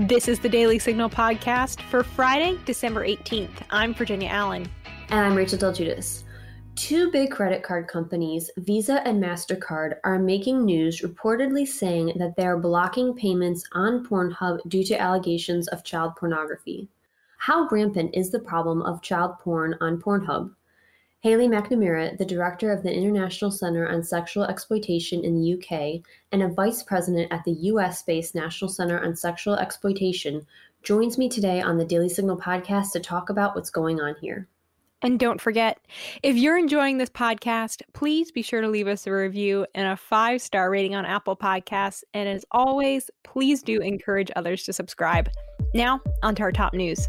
This is the Daily Signal podcast for Friday, December 18th. I'm Virginia Allen. And I'm Rachel Del Guidice. Two big credit card companies, Visa and MasterCard, are making news reportedly saying that they are blocking payments on Pornhub due to allegations of child pornography. How rampant is the problem of child porn on Pornhub? Haley McNamara, the director of the International Center on Sexual Exploitation in the UK and a vice president at the US based National Center on Sexual Exploitation, joins me today on the Daily Signal podcast to talk about what's going on here. And don't forget, if you're enjoying this podcast, please be sure to leave us a review and a five star rating on Apple Podcasts. And as always, please do encourage others to subscribe. Now, on to our top news.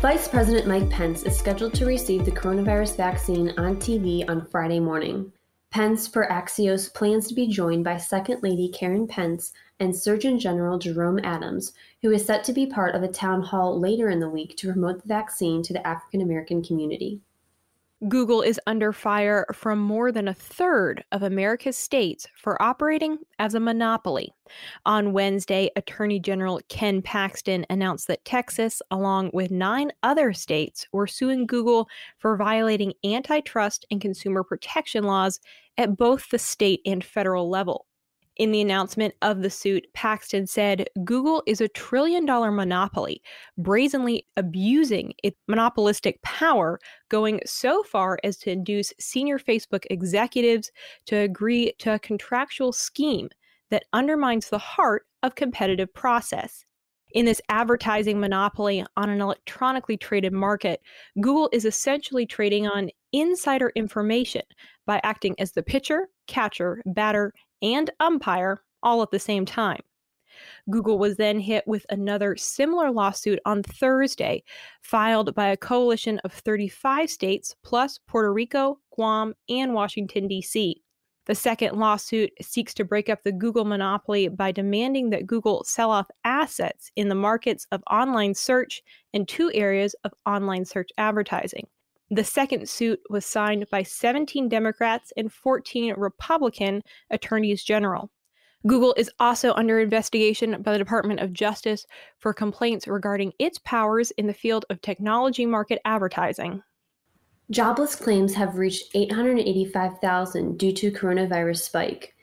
Vice President Mike Pence is scheduled to receive the coronavirus vaccine on TV on Friday morning. Pence, per Axios, plans to be joined by Second Lady Karen Pence and Surgeon General Jerome Adams, who is set to be part of a town hall later in the week to promote the vaccine to the African American community. Google is under fire from more than a third of America's states for operating as a monopoly. On Wednesday, Attorney General Ken Paxton announced that Texas, along with nine other states, were suing Google for violating antitrust and consumer protection laws at both the state and federal level. In the announcement of the suit, Paxton said Google is a trillion dollar monopoly, brazenly abusing its monopolistic power, going so far as to induce senior Facebook executives to agree to a contractual scheme that undermines the heart of competitive process. In this advertising monopoly on an electronically traded market, Google is essentially trading on insider information by acting as the pitcher, catcher, batter, and umpire all at the same time. Google was then hit with another similar lawsuit on Thursday, filed by a coalition of 35 states plus Puerto Rico, Guam, and Washington, D.C. The second lawsuit seeks to break up the Google monopoly by demanding that Google sell off assets in the markets of online search and two areas of online search advertising. The second suit was signed by 17 Democrats and 14 Republican attorneys general. Google is also under investigation by the Department of Justice for complaints regarding its powers in the field of technology market advertising. Jobless claims have reached 885,000 due to coronavirus spike.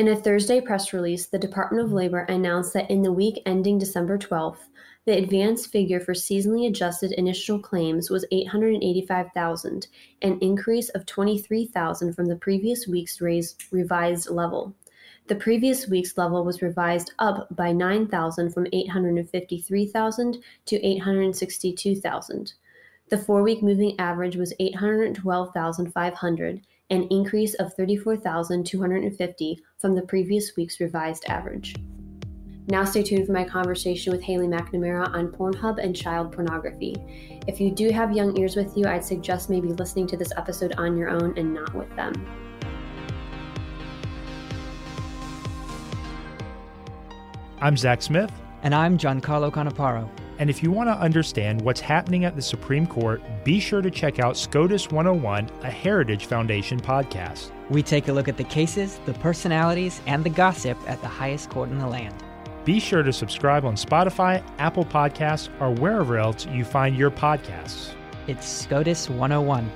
In a Thursday press release, the Department of Labor announced that in the week ending December 12th, the advanced figure for seasonally adjusted initial claims was 885,000, an increase of 23,000 from the previous week's raised, revised level. The previous week's level was revised up by 9,000 from 853,000 to 862,000. The four week moving average was 812,500, an increase of 34,250 from the previous week's revised average. Now stay tuned for my conversation with Haley McNamara on Pornhub and child pornography. If you do have young ears with you, I'd suggest maybe listening to this episode on your own and not with them. I'm Zach Smith. And I'm Giancarlo Canaparo. And if you want to understand what's happening at the Supreme Court, be sure to check out SCOTUS 101, a Heritage Foundation podcast. We take a look at the cases, the personalities, and the gossip at the highest court in the land. Be sure to subscribe on Spotify, Apple Podcasts, or wherever else you find your podcasts. It's SCOTUS 101.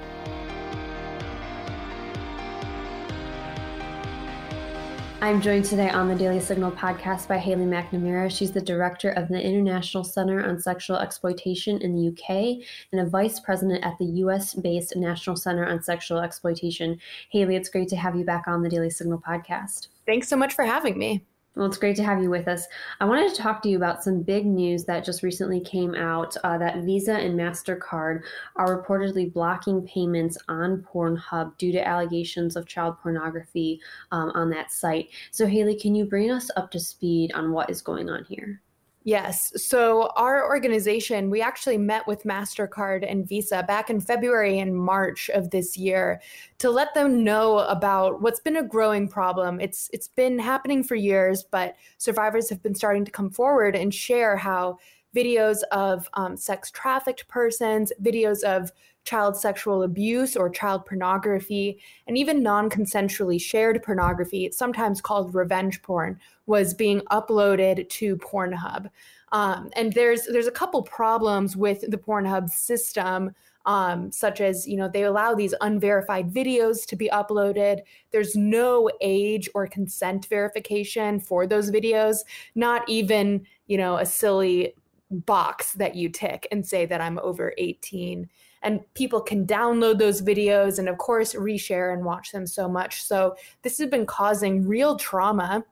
I'm joined today on the Daily Signal podcast by Haley McNamara. She's the director of the International Center on Sexual Exploitation in the UK and a vice president at the US based National Center on Sexual Exploitation. Haley, it's great to have you back on the Daily Signal podcast. Thanks so much for having me. Well, it's great to have you with us. I wanted to talk to you about some big news that just recently came out uh, that Visa and MasterCard are reportedly blocking payments on Pornhub due to allegations of child pornography um, on that site. So, Haley, can you bring us up to speed on what is going on here? Yes. So, our organization, we actually met with MasterCard and Visa back in February and March of this year to let them know about what's been a growing problem. It's it's been happening for years, but survivors have been starting to come forward and share how videos of um, sex trafficked persons, videos of child sexual abuse or child pornography, and even non consensually shared pornography, sometimes called revenge porn, was being uploaded to Pornhub. Um, and there's there's a couple problems with the Pornhub system, um, such as you know they allow these unverified videos to be uploaded. There's no age or consent verification for those videos. Not even you know a silly box that you tick and say that I'm over 18 and people can download those videos and of course reshare and watch them so much so this has been causing real trauma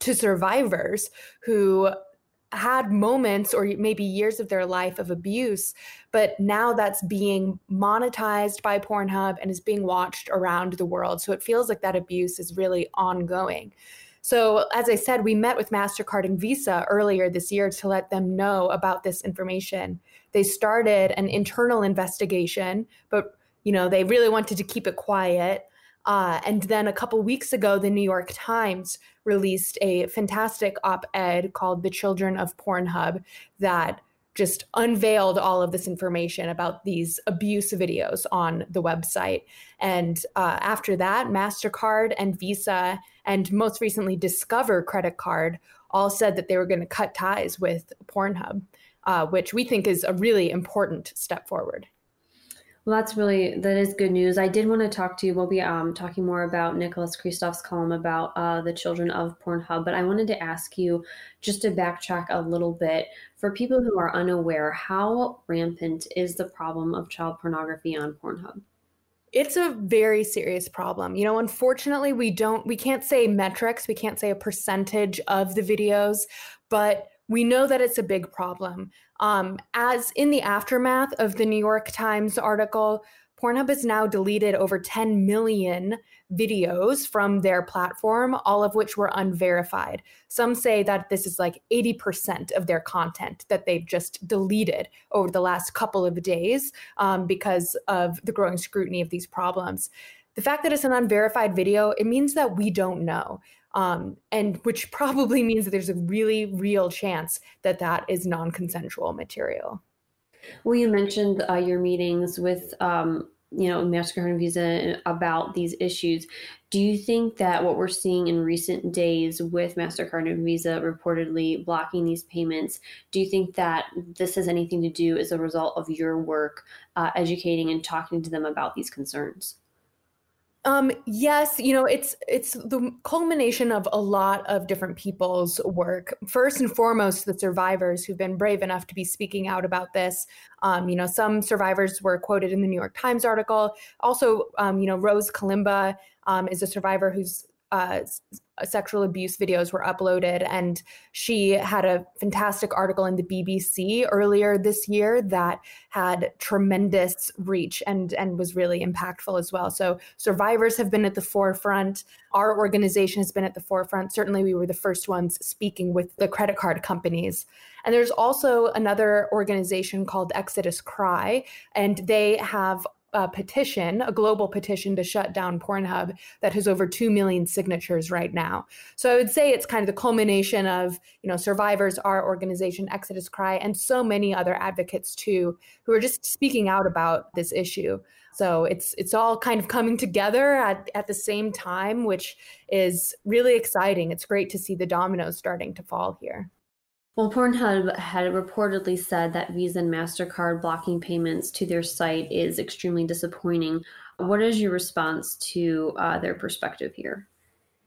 to survivors who had moments or maybe years of their life of abuse, but now that's being monetized by Pornhub and is being watched around the world. So it feels like that abuse is really ongoing. So, as I said, we met with MasterCard and Visa earlier this year to let them know about this information. They started an internal investigation, but you know, they really wanted to keep it quiet. Uh, and then a couple weeks ago, the New York Times released a fantastic op ed called The Children of Pornhub that just unveiled all of this information about these abuse videos on the website. And uh, after that, MasterCard and Visa, and most recently Discover Credit Card, all said that they were going to cut ties with Pornhub, uh, which we think is a really important step forward. Well, that's really that is good news. I did want to talk to you. We'll be um, talking more about Nicholas Kristof's column about uh, the children of Pornhub, but I wanted to ask you just to backtrack a little bit for people who are unaware. How rampant is the problem of child pornography on Pornhub? It's a very serious problem. You know, unfortunately, we don't we can't say metrics, we can't say a percentage of the videos, but we know that it's a big problem. Um, as in the aftermath of the New York Times article, Pornhub has now deleted over 10 million videos from their platform, all of which were unverified. Some say that this is like 80% of their content that they've just deleted over the last couple of days um, because of the growing scrutiny of these problems. The fact that it's an unverified video, it means that we don't know um, and which probably means that there's a really real chance that that is non-consensual material. Well, you mentioned uh, your meetings with, um, you know, Mastercard and Visa about these issues. Do you think that what we're seeing in recent days with Mastercard and Visa reportedly blocking these payments, do you think that this has anything to do as a result of your work uh, educating and talking to them about these concerns? Um, yes, you know, it's it's the culmination of a lot of different people's work. First and foremost, the survivors who've been brave enough to be speaking out about this. Um, you know, some survivors were quoted in the New York Times article. Also, um, you know, Rose Kalemba um, is a survivor who's uh, sexual abuse videos were uploaded. And she had a fantastic article in the BBC earlier this year that had tremendous reach and, and was really impactful as well. So survivors have been at the forefront. Our organization has been at the forefront. Certainly, we were the first ones speaking with the credit card companies. And there's also another organization called Exodus Cry, and they have a petition, a global petition to shut down Pornhub that has over 2 million signatures right now. So I would say it's kind of the culmination of, you know, survivors, our organization, Exodus Cry, and so many other advocates too, who are just speaking out about this issue. So it's it's all kind of coming together at, at the same time, which is really exciting. It's great to see the dominoes starting to fall here. Well, Pornhub had reportedly said that Visa and MasterCard blocking payments to their site is extremely disappointing. What is your response to uh, their perspective here?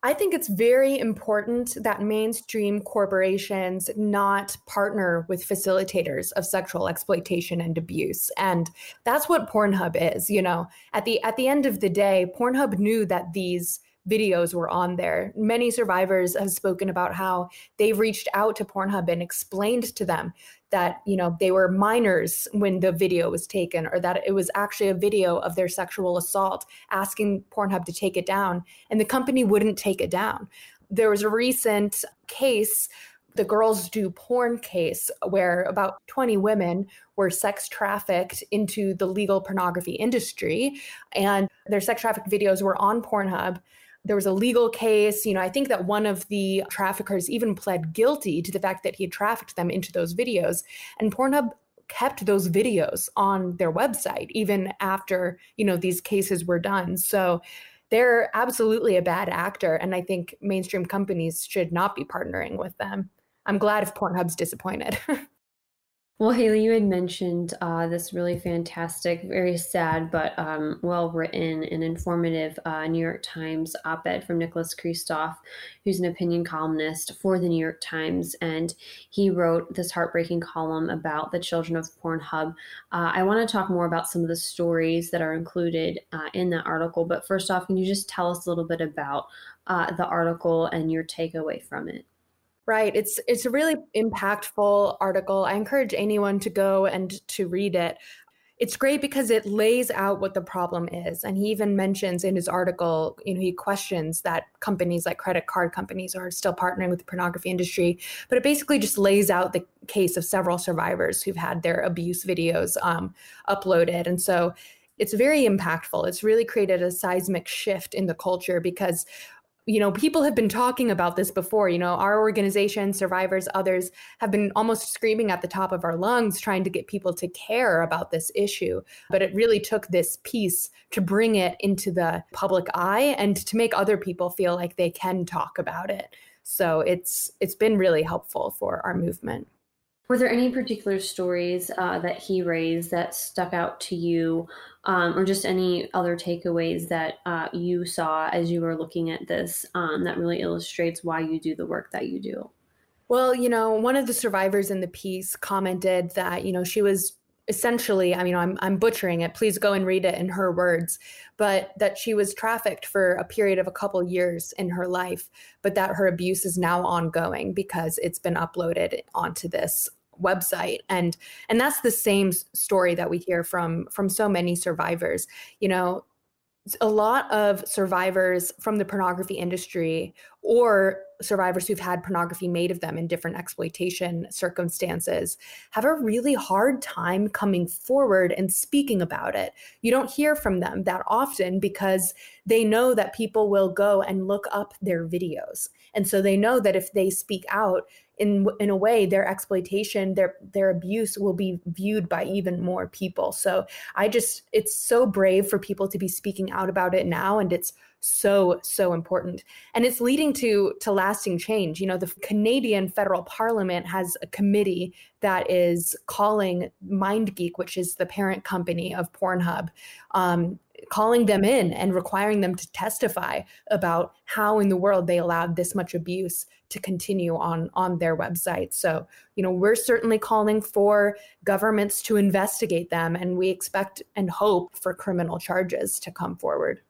I think it's very important that mainstream corporations not partner with facilitators of sexual exploitation and abuse. And that's what Pornhub is, you know. At the at the end of the day, Pornhub knew that these videos were on there. Many survivors have spoken about how they've reached out to Pornhub and explained to them that, you know, they were minors when the video was taken or that it was actually a video of their sexual assault, asking Pornhub to take it down, and the company wouldn't take it down. There was a recent case the girls do porn case where about 20 women were sex trafficked into the legal pornography industry and their sex trafficked videos were on Pornhub there was a legal case. You know, I think that one of the traffickers even pled guilty to the fact that he had trafficked them into those videos. And Pornhub kept those videos on their website even after, you know, these cases were done. So they're absolutely a bad actor. And I think mainstream companies should not be partnering with them. I'm glad if Pornhub's disappointed. Well, Haley, you had mentioned uh, this really fantastic, very sad, but um, well written and informative uh, New York Times op ed from Nicholas Kristof, who's an opinion columnist for the New York Times. And he wrote this heartbreaking column about the children of Pornhub. Uh, I want to talk more about some of the stories that are included uh, in that article. But first off, can you just tell us a little bit about uh, the article and your takeaway from it? Right. It's it's a really impactful article. I encourage anyone to go and to read it. It's great because it lays out what the problem is. And he even mentions in his article, you know, he questions that companies like credit card companies are still partnering with the pornography industry. But it basically just lays out the case of several survivors who've had their abuse videos um, uploaded. And so it's very impactful. It's really created a seismic shift in the culture because you know, people have been talking about this before. You know, our organization, survivors, others have been almost screaming at the top of our lungs trying to get people to care about this issue. But it really took this piece to bring it into the public eye and to make other people feel like they can talk about it. So it's it's been really helpful for our movement. Were there any particular stories uh, that he raised that stuck out to you, um, or just any other takeaways that uh, you saw as you were looking at this um, that really illustrates why you do the work that you do? Well, you know, one of the survivors in the piece commented that, you know, she was essentially, I mean, I'm, I'm butchering it. Please go and read it in her words, but that she was trafficked for a period of a couple years in her life, but that her abuse is now ongoing because it's been uploaded onto this website and and that's the same story that we hear from from so many survivors you know a lot of survivors from the pornography industry or survivors who've had pornography made of them in different exploitation circumstances have a really hard time coming forward and speaking about it. You don't hear from them that often because they know that people will go and look up their videos. And so they know that if they speak out, in in a way their exploitation their their abuse will be viewed by even more people. So i just it's so brave for people to be speaking out about it now and it's so so important. And it's leading to to lasting change. You know the canadian federal parliament has a committee that is calling mindgeek which is the parent company of pornhub um, calling them in and requiring them to testify about how in the world they allowed this much abuse to continue on on their website. So you know we're certainly calling for governments to investigate them and we expect and hope for criminal charges to come forward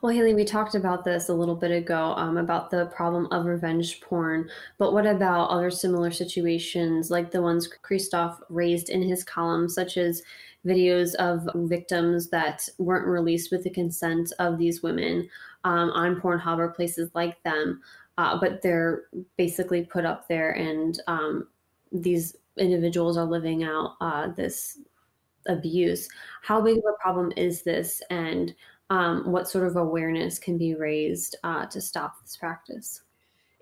well, Haley, we talked about this a little bit ago um, about the problem of revenge porn, but what about other similar situations like the ones Kristof raised in his column, such as videos of victims that weren't released with the consent of these women um, on Pornhub or places like them, uh, but they're basically put up there and um, these individuals are living out uh, this abuse. How big of a problem is this? And um, what sort of awareness can be raised uh, to stop this practice?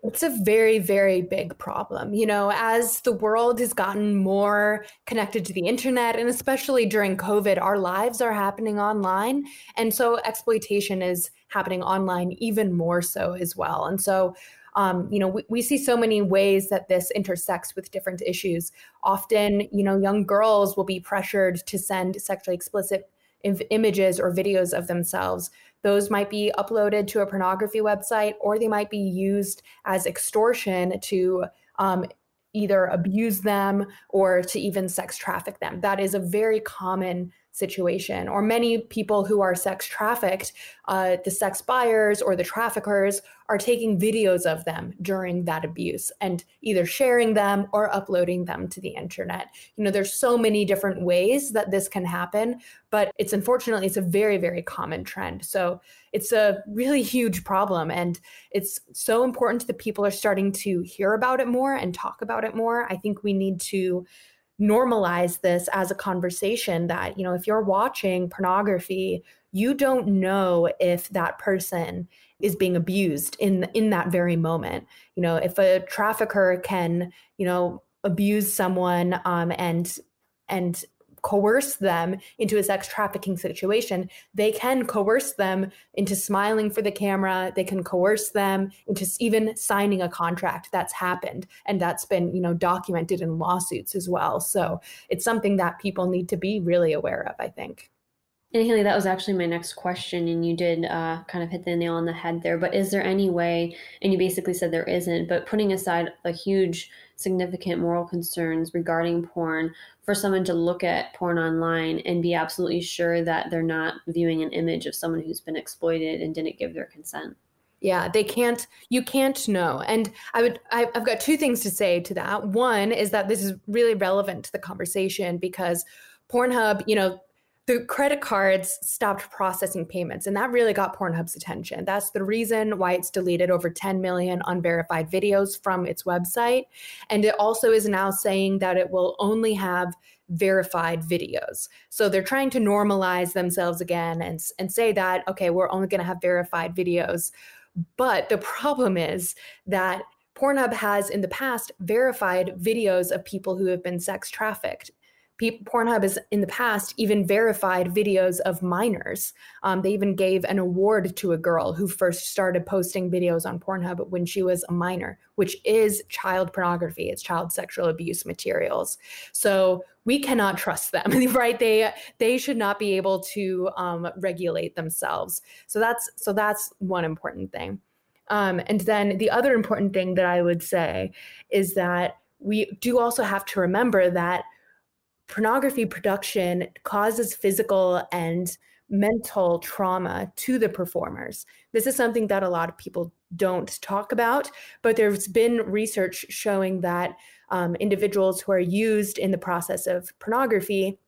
It's a very, very big problem. You know, as the world has gotten more connected to the internet, and especially during COVID, our lives are happening online. And so exploitation is happening online even more so as well. And so, um, you know, we, we see so many ways that this intersects with different issues. Often, you know, young girls will be pressured to send sexually explicit images or videos of themselves. Those might be uploaded to a pornography website or they might be used as extortion to um, either abuse them or to even sex traffic them. That is a very common situation. Or many people who are sex trafficked, uh, the sex buyers or the traffickers are taking videos of them during that abuse and either sharing them or uploading them to the internet. You know, there's so many different ways that this can happen, but it's unfortunately it's a very very common trend. So it's a really huge problem and it's so important that people are starting to hear about it more and talk about it more. I think we need to normalize this as a conversation that, you know, if you're watching pornography, you don't know if that person is being abused in in that very moment. You know, if a trafficker can, you know, abuse someone um, and and coerce them into a sex trafficking situation, they can coerce them into smiling for the camera. They can coerce them into even signing a contract. That's happened, and that's been you know documented in lawsuits as well. So it's something that people need to be really aware of. I think. And Haley, that was actually my next question, and you did uh, kind of hit the nail on the head there. But is there any way, and you basically said there isn't, but putting aside a huge, significant moral concerns regarding porn, for someone to look at porn online and be absolutely sure that they're not viewing an image of someone who's been exploited and didn't give their consent? Yeah, they can't, you can't know. And I would, I've got two things to say to that. One is that this is really relevant to the conversation because Pornhub, you know, the credit cards stopped processing payments and that really got pornhub's attention. That's the reason why it's deleted over 10 million unverified videos from its website. And it also is now saying that it will only have verified videos. So they're trying to normalize themselves again and, and say that okay we're only going to have verified videos. But the problem is that Pornhub has in the past verified videos of people who have been sex trafficked Pornhub has in the past even verified videos of minors. Um, they even gave an award to a girl who first started posting videos on Pornhub when she was a minor, which is child pornography. It's child sexual abuse materials. So we cannot trust them, right? They they should not be able to um, regulate themselves. So that's so that's one important thing. Um, and then the other important thing that I would say is that we do also have to remember that pornography production causes physical and mental trauma to the performers. This is something that a lot of people don't talk about, but there's been research showing that um, individuals who are used in the process of pornography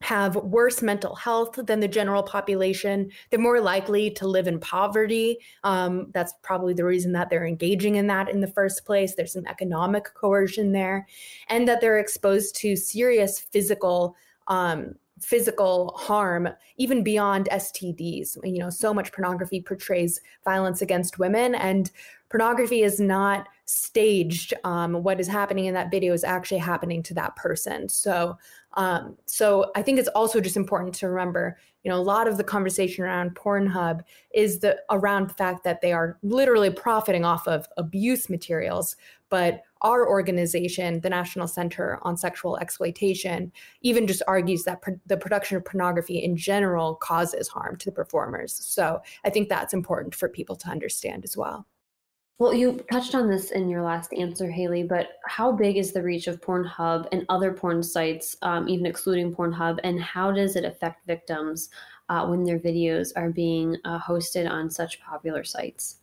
have worse mental health than the general population. They're more likely to live in poverty. Um, that's probably the reason that they're engaging in that in the first place. There's some economic coercion there, and that they're exposed to serious physical. Um, physical harm even beyond STDs. You know, so much pornography portrays violence against women and pornography is not staged. Um, what is happening in that video is actually happening to that person. So um, so I think it's also just important to remember, you know, a lot of the conversation around Pornhub is the around the fact that they are literally profiting off of abuse materials. But our organization, the National Center on Sexual Exploitation, even just argues that the production of pornography in general causes harm to the performers. So I think that's important for people to understand as well. Well, you touched on this in your last answer, Haley, but how big is the reach of Pornhub and other porn sites, um, even excluding Pornhub, and how does it affect victims uh, when their videos are being uh, hosted on such popular sites?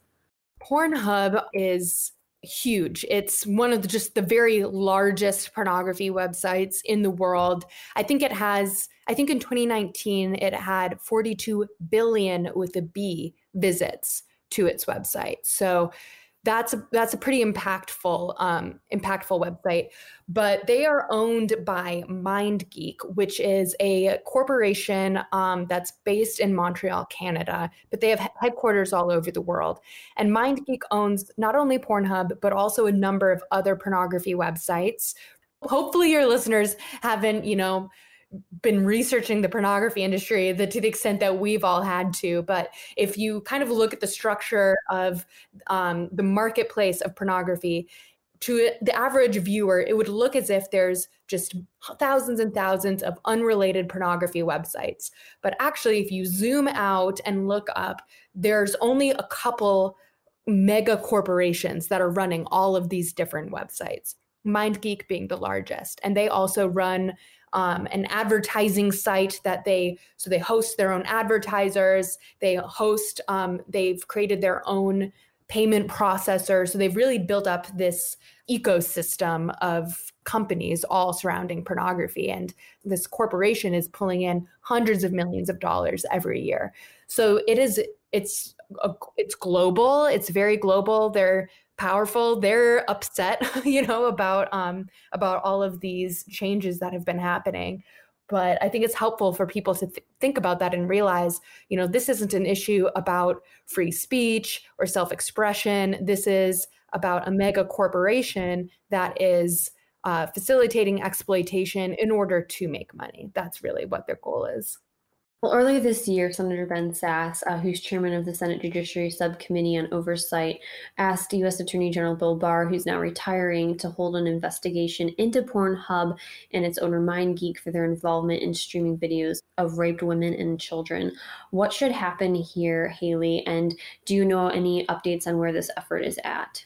Pornhub is huge. It's one of the, just the very largest pornography websites in the world. I think it has, I think in 2019, it had 42 billion with a B visits to its website. So that's a, that's a pretty impactful um, impactful website. But they are owned by MindGeek, which is a corporation um, that's based in Montreal, Canada, but they have headquarters all over the world. And MindGeek owns not only Pornhub but also a number of other pornography websites. Hopefully, your listeners haven't, you know, been researching the pornography industry the, to the extent that we've all had to. But if you kind of look at the structure of um, the marketplace of pornography, to the average viewer, it would look as if there's just thousands and thousands of unrelated pornography websites. But actually, if you zoom out and look up, there's only a couple mega corporations that are running all of these different websites. MindGeek being the largest. And they also run um, an advertising site that they so they host their own advertisers. They host um, they've created their own payment processor. So they've really built up this ecosystem of companies all surrounding pornography. And this corporation is pulling in hundreds of millions of dollars every year. So it is it's a, it's global. It's very global. They're powerful. They're upset, you know, about um, about all of these changes that have been happening. But I think it's helpful for people to th- think about that and realize, you know, this isn't an issue about free speech or self expression. This is about a mega corporation that is uh, facilitating exploitation in order to make money. That's really what their goal is. Well, earlier this year, Senator Ben Sasse, uh, who's chairman of the Senate Judiciary Subcommittee on Oversight, asked U.S. Attorney General Bill Barr, who's now retiring, to hold an investigation into Pornhub and its owner MindGeek for their involvement in streaming videos of raped women and children. What should happen here, Haley? And do you know any updates on where this effort is at?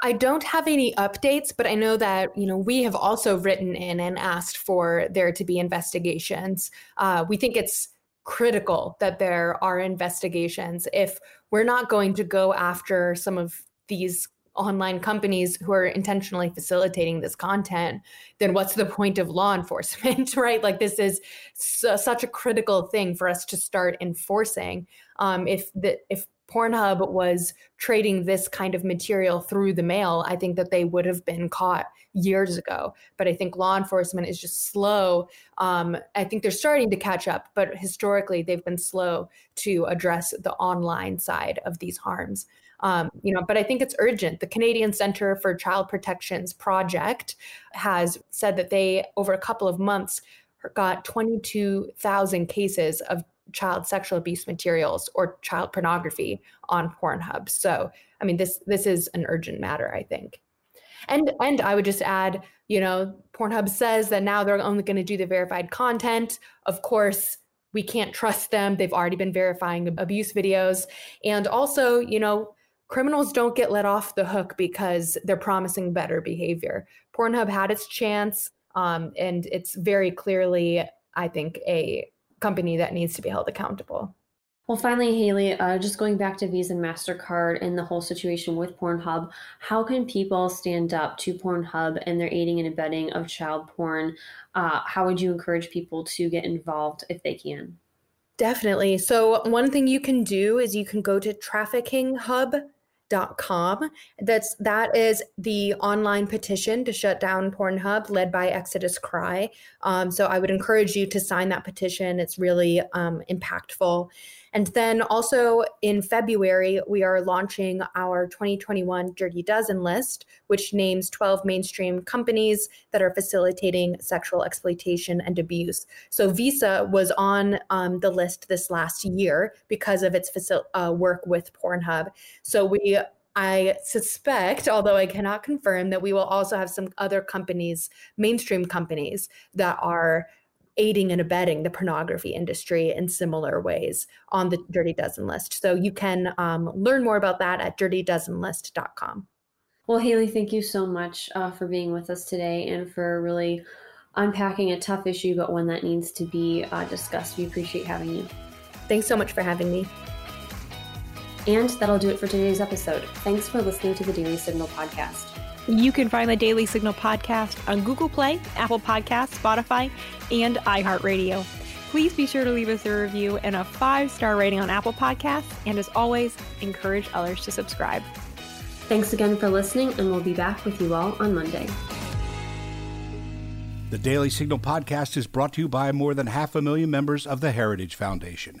I don't have any updates, but I know that you know we have also written in and asked for there to be investigations. Uh, we think it's critical that there are investigations. If we're not going to go after some of these online companies who are intentionally facilitating this content, then what's the point of law enforcement, right? Like this is su- such a critical thing for us to start enforcing. Um, if the if Pornhub was trading this kind of material through the mail, I think that they would have been caught years ago. But I think law enforcement is just slow. Um, I think they're starting to catch up, but historically they've been slow to address the online side of these harms. Um, you know, but I think it's urgent. The Canadian Center for Child Protection's project has said that they, over a couple of months, got 22,000 cases of child sexual abuse materials or child pornography on Pornhub. So, I mean, this this is an urgent matter, I think. And and I would just add, you know, Pornhub says that now they're only going to do the verified content. Of course, we can't trust them. They've already been verifying abuse videos. And also, you know, criminals don't get let off the hook because they're promising better behavior. Pornhub had its chance, um, and it's very clearly, I think, a company that needs to be held accountable. Well, finally, Haley, uh, just going back to Visa and MasterCard and the whole situation with Pornhub, how can people stand up to Pornhub and their aiding and abetting of child porn? Uh, how would you encourage people to get involved if they can? Definitely. So, one thing you can do is you can go to traffickinghub.com dot com. That's that is the online petition to shut down Pornhub, led by Exodus Cry. Um, so I would encourage you to sign that petition. It's really um, impactful. And then also in February, we are launching our 2021 Dirty Dozen list, which names 12 mainstream companies that are facilitating sexual exploitation and abuse. So Visa was on um, the list this last year because of its facil- uh, work with Pornhub. So we I suspect, although I cannot confirm, that we will also have some other companies, mainstream companies, that are aiding and abetting the pornography industry in similar ways on the Dirty Dozen list. So you can um, learn more about that at dirtydozenlist.com. Well, Haley, thank you so much uh, for being with us today and for really unpacking a tough issue, but one that needs to be uh, discussed. We appreciate having you. Thanks so much for having me. And that'll do it for today's episode. Thanks for listening to the Daily Signal podcast. You can find the Daily Signal podcast on Google Play, Apple Podcasts, Spotify, and iHeartRadio. Please be sure to leave us a review and a five star rating on Apple Podcasts. And as always, encourage others to subscribe. Thanks again for listening, and we'll be back with you all on Monday. The Daily Signal podcast is brought to you by more than half a million members of the Heritage Foundation.